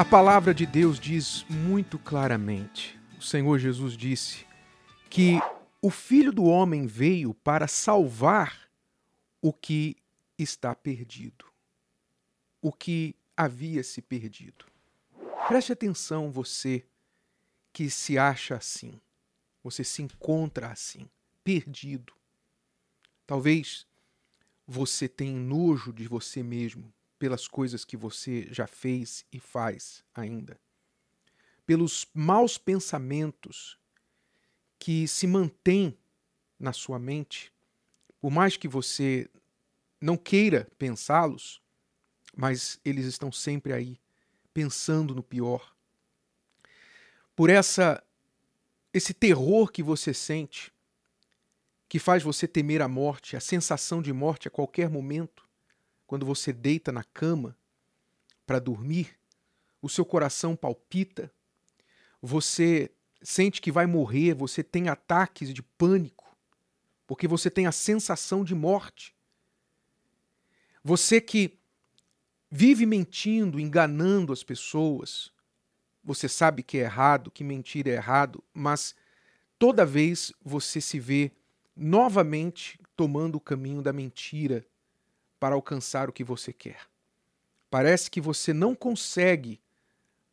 A palavra de Deus diz muito claramente: o Senhor Jesus disse que o Filho do Homem veio para salvar o que está perdido, o que havia se perdido. Preste atenção, você que se acha assim, você se encontra assim, perdido. Talvez você tenha nojo de você mesmo pelas coisas que você já fez e faz ainda, pelos maus pensamentos que se mantêm na sua mente, por mais que você não queira pensá-los, mas eles estão sempre aí, pensando no pior. Por essa esse terror que você sente, que faz você temer a morte, a sensação de morte a qualquer momento, quando você deita na cama para dormir, o seu coração palpita, você sente que vai morrer, você tem ataques de pânico, porque você tem a sensação de morte. Você que vive mentindo, enganando as pessoas, você sabe que é errado, que mentir é errado, mas toda vez você se vê novamente tomando o caminho da mentira para alcançar o que você quer. Parece que você não consegue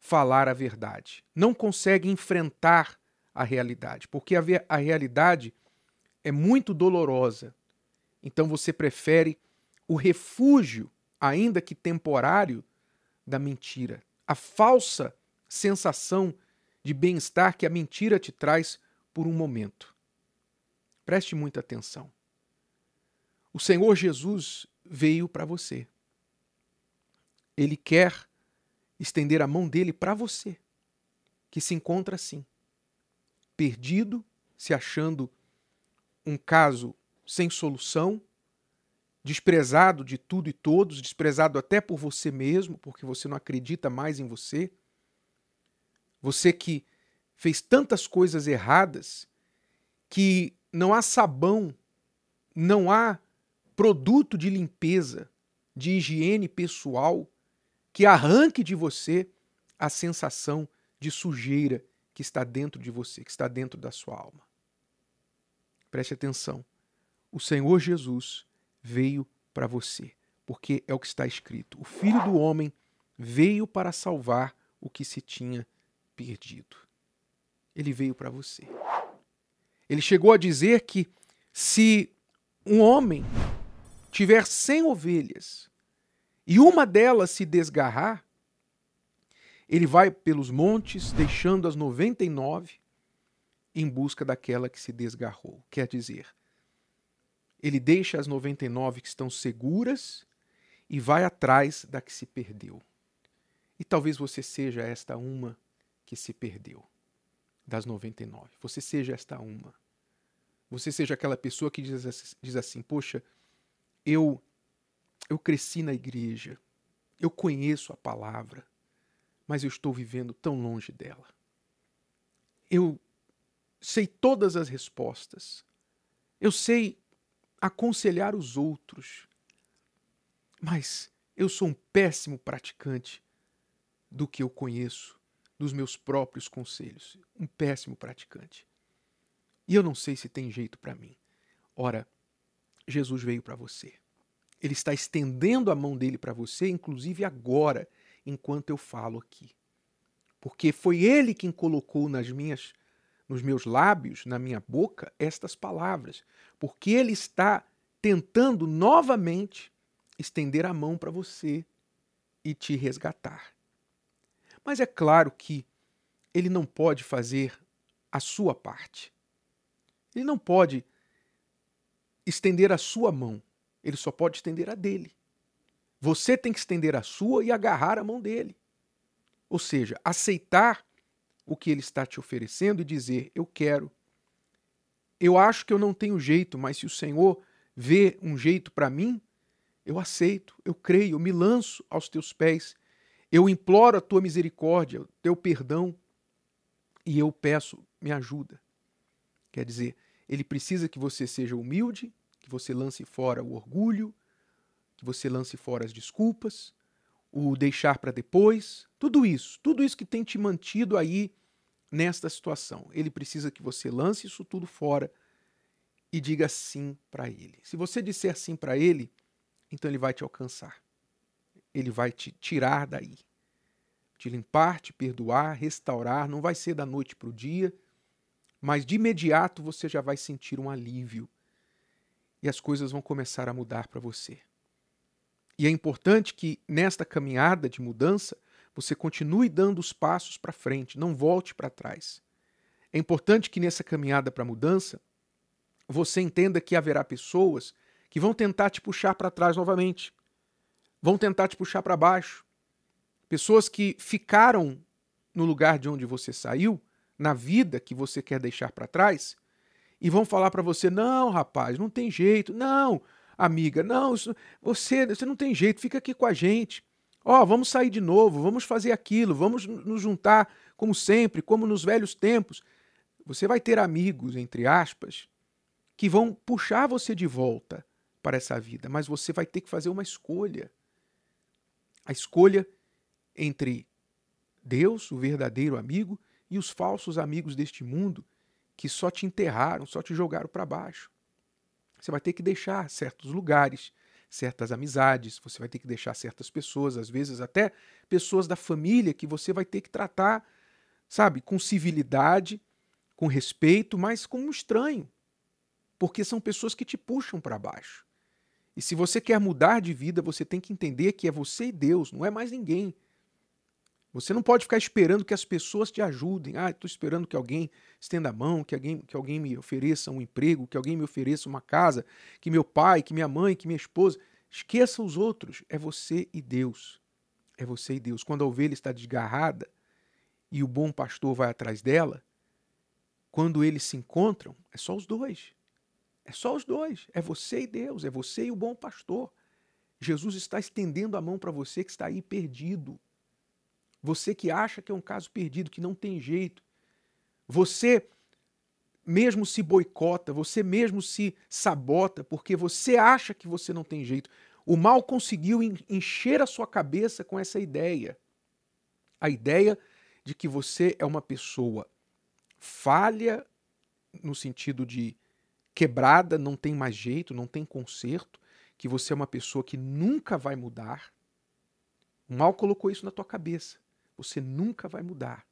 falar a verdade, não consegue enfrentar a realidade, porque a, a realidade é muito dolorosa. Então você prefere o refúgio, ainda que temporário, da mentira, a falsa sensação de bem-estar que a mentira te traz por um momento. Preste muita atenção. O Senhor Jesus veio para você. Ele quer estender a mão dele para você, que se encontra assim, perdido, se achando um caso sem solução, desprezado de tudo e todos, desprezado até por você mesmo, porque você não acredita mais em você. Você que fez tantas coisas erradas que não há sabão, não há produto de limpeza, de higiene pessoal, que arranque de você a sensação de sujeira que está dentro de você, que está dentro da sua alma. Preste atenção. O Senhor Jesus veio para você, porque é o que está escrito. O Filho do Homem veio para salvar o que se tinha perdido. Ele veio para você. Ele chegou a dizer que se um homem tiver cem ovelhas e uma delas se desgarrar, ele vai pelos montes, deixando as noventa e nove em busca daquela que se desgarrou. Quer dizer, ele deixa as noventa e nove que estão seguras e vai atrás da que se perdeu. E talvez você seja esta uma que se perdeu das 99. Você seja esta uma. Você seja aquela pessoa que diz assim: Poxa, eu eu cresci na igreja, eu conheço a palavra, mas eu estou vivendo tão longe dela. Eu sei todas as respostas. Eu sei aconselhar os outros. Mas eu sou um péssimo praticante do que eu conheço, dos meus próprios conselhos. Um péssimo praticante. E eu não sei se tem jeito para mim. Ora, Jesus veio para você. Ele está estendendo a mão dele para você, inclusive agora, enquanto eu falo aqui. Porque foi ele quem colocou nas minhas nos meus lábios, na minha boca, estas palavras, porque ele está tentando novamente estender a mão para você e te resgatar. Mas é claro que ele não pode fazer a sua parte. Ele não pode estender a sua mão, ele só pode estender a dele. Você tem que estender a sua e agarrar a mão dele. Ou seja, aceitar o que ele está te oferecendo e dizer: Eu quero. Eu acho que eu não tenho jeito, mas se o Senhor vê um jeito para mim, eu aceito, eu creio, eu me lanço aos teus pés, eu imploro a tua misericórdia, o teu perdão e eu peço, me ajuda. Quer dizer, ele precisa que você seja humilde, que você lance fora o orgulho, que você lance fora as desculpas. o deixar para depois, tudo isso, tudo isso que tem te mantido aí nesta situação. Ele precisa que você lance isso tudo fora e diga sim para ele. Se você disser sim para ele, então ele vai te alcançar. Ele vai te tirar daí. Te limpar, te perdoar, restaurar. Não vai ser da noite para o dia, mas de imediato você já vai sentir um alívio e as coisas vão começar a mudar para você. E é importante que nesta caminhada de mudança você continue dando os passos para frente, não volte para trás. É importante que nessa caminhada para a mudança você entenda que haverá pessoas que vão tentar te puxar para trás novamente, vão tentar te puxar para baixo. Pessoas que ficaram no lugar de onde você saiu, na vida que você quer deixar para trás, e vão falar para você: não, rapaz, não tem jeito, não, amiga, não, isso, você, você não tem jeito, fica aqui com a gente. Ó, oh, vamos sair de novo, vamos fazer aquilo, vamos nos juntar como sempre, como nos velhos tempos. Você vai ter amigos, entre aspas, que vão puxar você de volta para essa vida, mas você vai ter que fazer uma escolha. A escolha entre Deus, o verdadeiro amigo, e os falsos amigos deste mundo que só te enterraram, só te jogaram para baixo. Você vai ter que deixar certos lugares, certas amizades, você vai ter que deixar certas pessoas, às vezes até pessoas da família que você vai ter que tratar, sabe, com civilidade, com respeito, mas como um estranho. Porque são pessoas que te puxam para baixo. E se você quer mudar de vida, você tem que entender que é você e Deus, não é mais ninguém. Você não pode ficar esperando que as pessoas te ajudem. Ah, estou esperando que alguém estenda a mão, que alguém, que alguém me ofereça um emprego, que alguém me ofereça uma casa, que meu pai, que minha mãe, que minha esposa. Esqueça os outros. É você e Deus. É você e Deus. Quando a ovelha está desgarrada e o bom pastor vai atrás dela, quando eles se encontram, é só os dois. É só os dois. É você e Deus. É você e o bom pastor. Jesus está estendendo a mão para você que está aí perdido você que acha que é um caso perdido, que não tem jeito. Você mesmo se boicota, você mesmo se sabota, porque você acha que você não tem jeito. O mal conseguiu encher a sua cabeça com essa ideia. A ideia de que você é uma pessoa falha, no sentido de quebrada, não tem mais jeito, não tem conserto, que você é uma pessoa que nunca vai mudar. O mal colocou isso na tua cabeça você nunca vai mudar.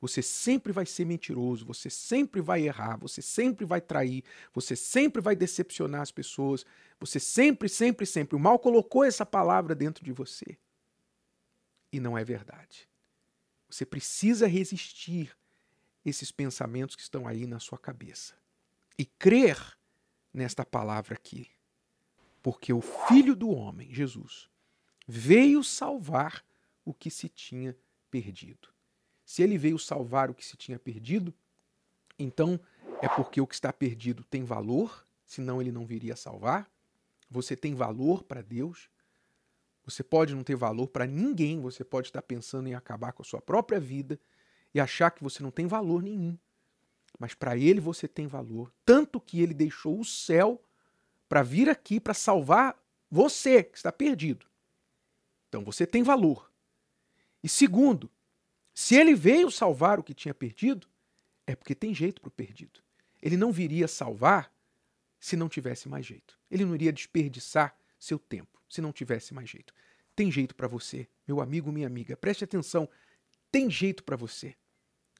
Você sempre vai ser mentiroso, você sempre vai errar, você sempre vai trair, você sempre vai decepcionar as pessoas, você sempre, sempre, sempre. O mal colocou essa palavra dentro de você. E não é verdade. Você precisa resistir esses pensamentos que estão aí na sua cabeça e crer nesta palavra aqui. Porque o Filho do Homem, Jesus, veio salvar o que se tinha perdido. Se ele veio salvar o que se tinha perdido, então é porque o que está perdido tem valor, senão ele não viria salvar. Você tem valor para Deus. Você pode não ter valor para ninguém, você pode estar pensando em acabar com a sua própria vida e achar que você não tem valor nenhum. Mas para ele você tem valor, tanto que ele deixou o céu para vir aqui para salvar você que está perdido. Então você tem valor. E segundo, se ele veio salvar o que tinha perdido, é porque tem jeito para o perdido. Ele não viria salvar se não tivesse mais jeito. Ele não iria desperdiçar seu tempo se não tivesse mais jeito. Tem jeito para você, meu amigo, minha amiga. Preste atenção. Tem jeito para você.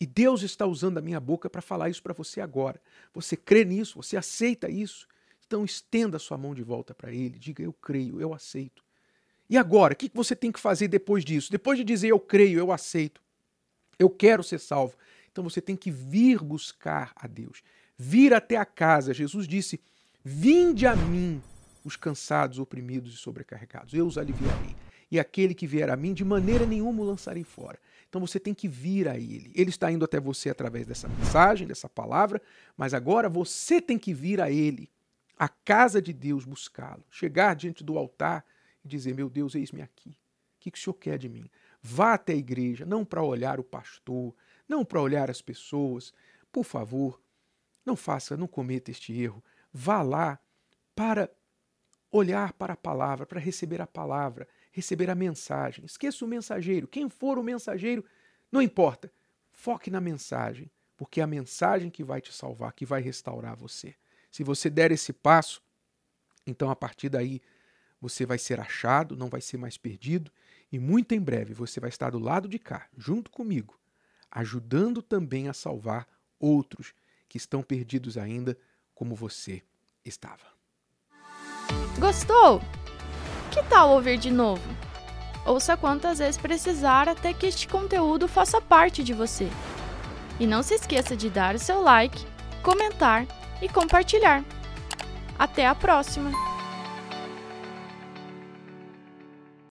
E Deus está usando a minha boca para falar isso para você agora. Você crê nisso? Você aceita isso? Então estenda sua mão de volta para Ele. Diga: Eu creio, eu aceito. E agora, o que você tem que fazer depois disso? Depois de dizer eu creio, eu aceito, eu quero ser salvo. Então você tem que vir buscar a Deus, vir até a casa. Jesus disse: Vinde a mim, os cansados, oprimidos e sobrecarregados, eu os aliviarei. E aquele que vier a mim, de maneira nenhuma o lançarei fora. Então você tem que vir a Ele. Ele está indo até você através dessa mensagem, dessa palavra, mas agora você tem que vir a Ele, a casa de Deus, buscá-lo, chegar diante do altar e dizer: Meu Deus, eis-me aqui. O que, que o Senhor quer de mim? Vá até a igreja, não para olhar o pastor, não para olhar as pessoas. Por favor, não faça, não cometa este erro. Vá lá para olhar para a palavra, para receber a palavra. receber a mensagem. Esqueça o mensageiro. Quem for o mensageiro, não importa. Foque na mensagem, porque é a mensagem que vai te salvar, que vai restaurar você. Se você der esse passo, então a partir daí você vai ser achado, não vai ser mais perdido, e muito em breve você vai estar do lado de cá, junto comigo, ajudando também a salvar outros que estão perdidos ainda, como você estava. Gostou? Que tal ouvir de novo? Ouça quantas vezes precisar até que este conteúdo faça parte de você. E não se esqueça de dar o seu like, comentar e compartilhar. Até a próxima!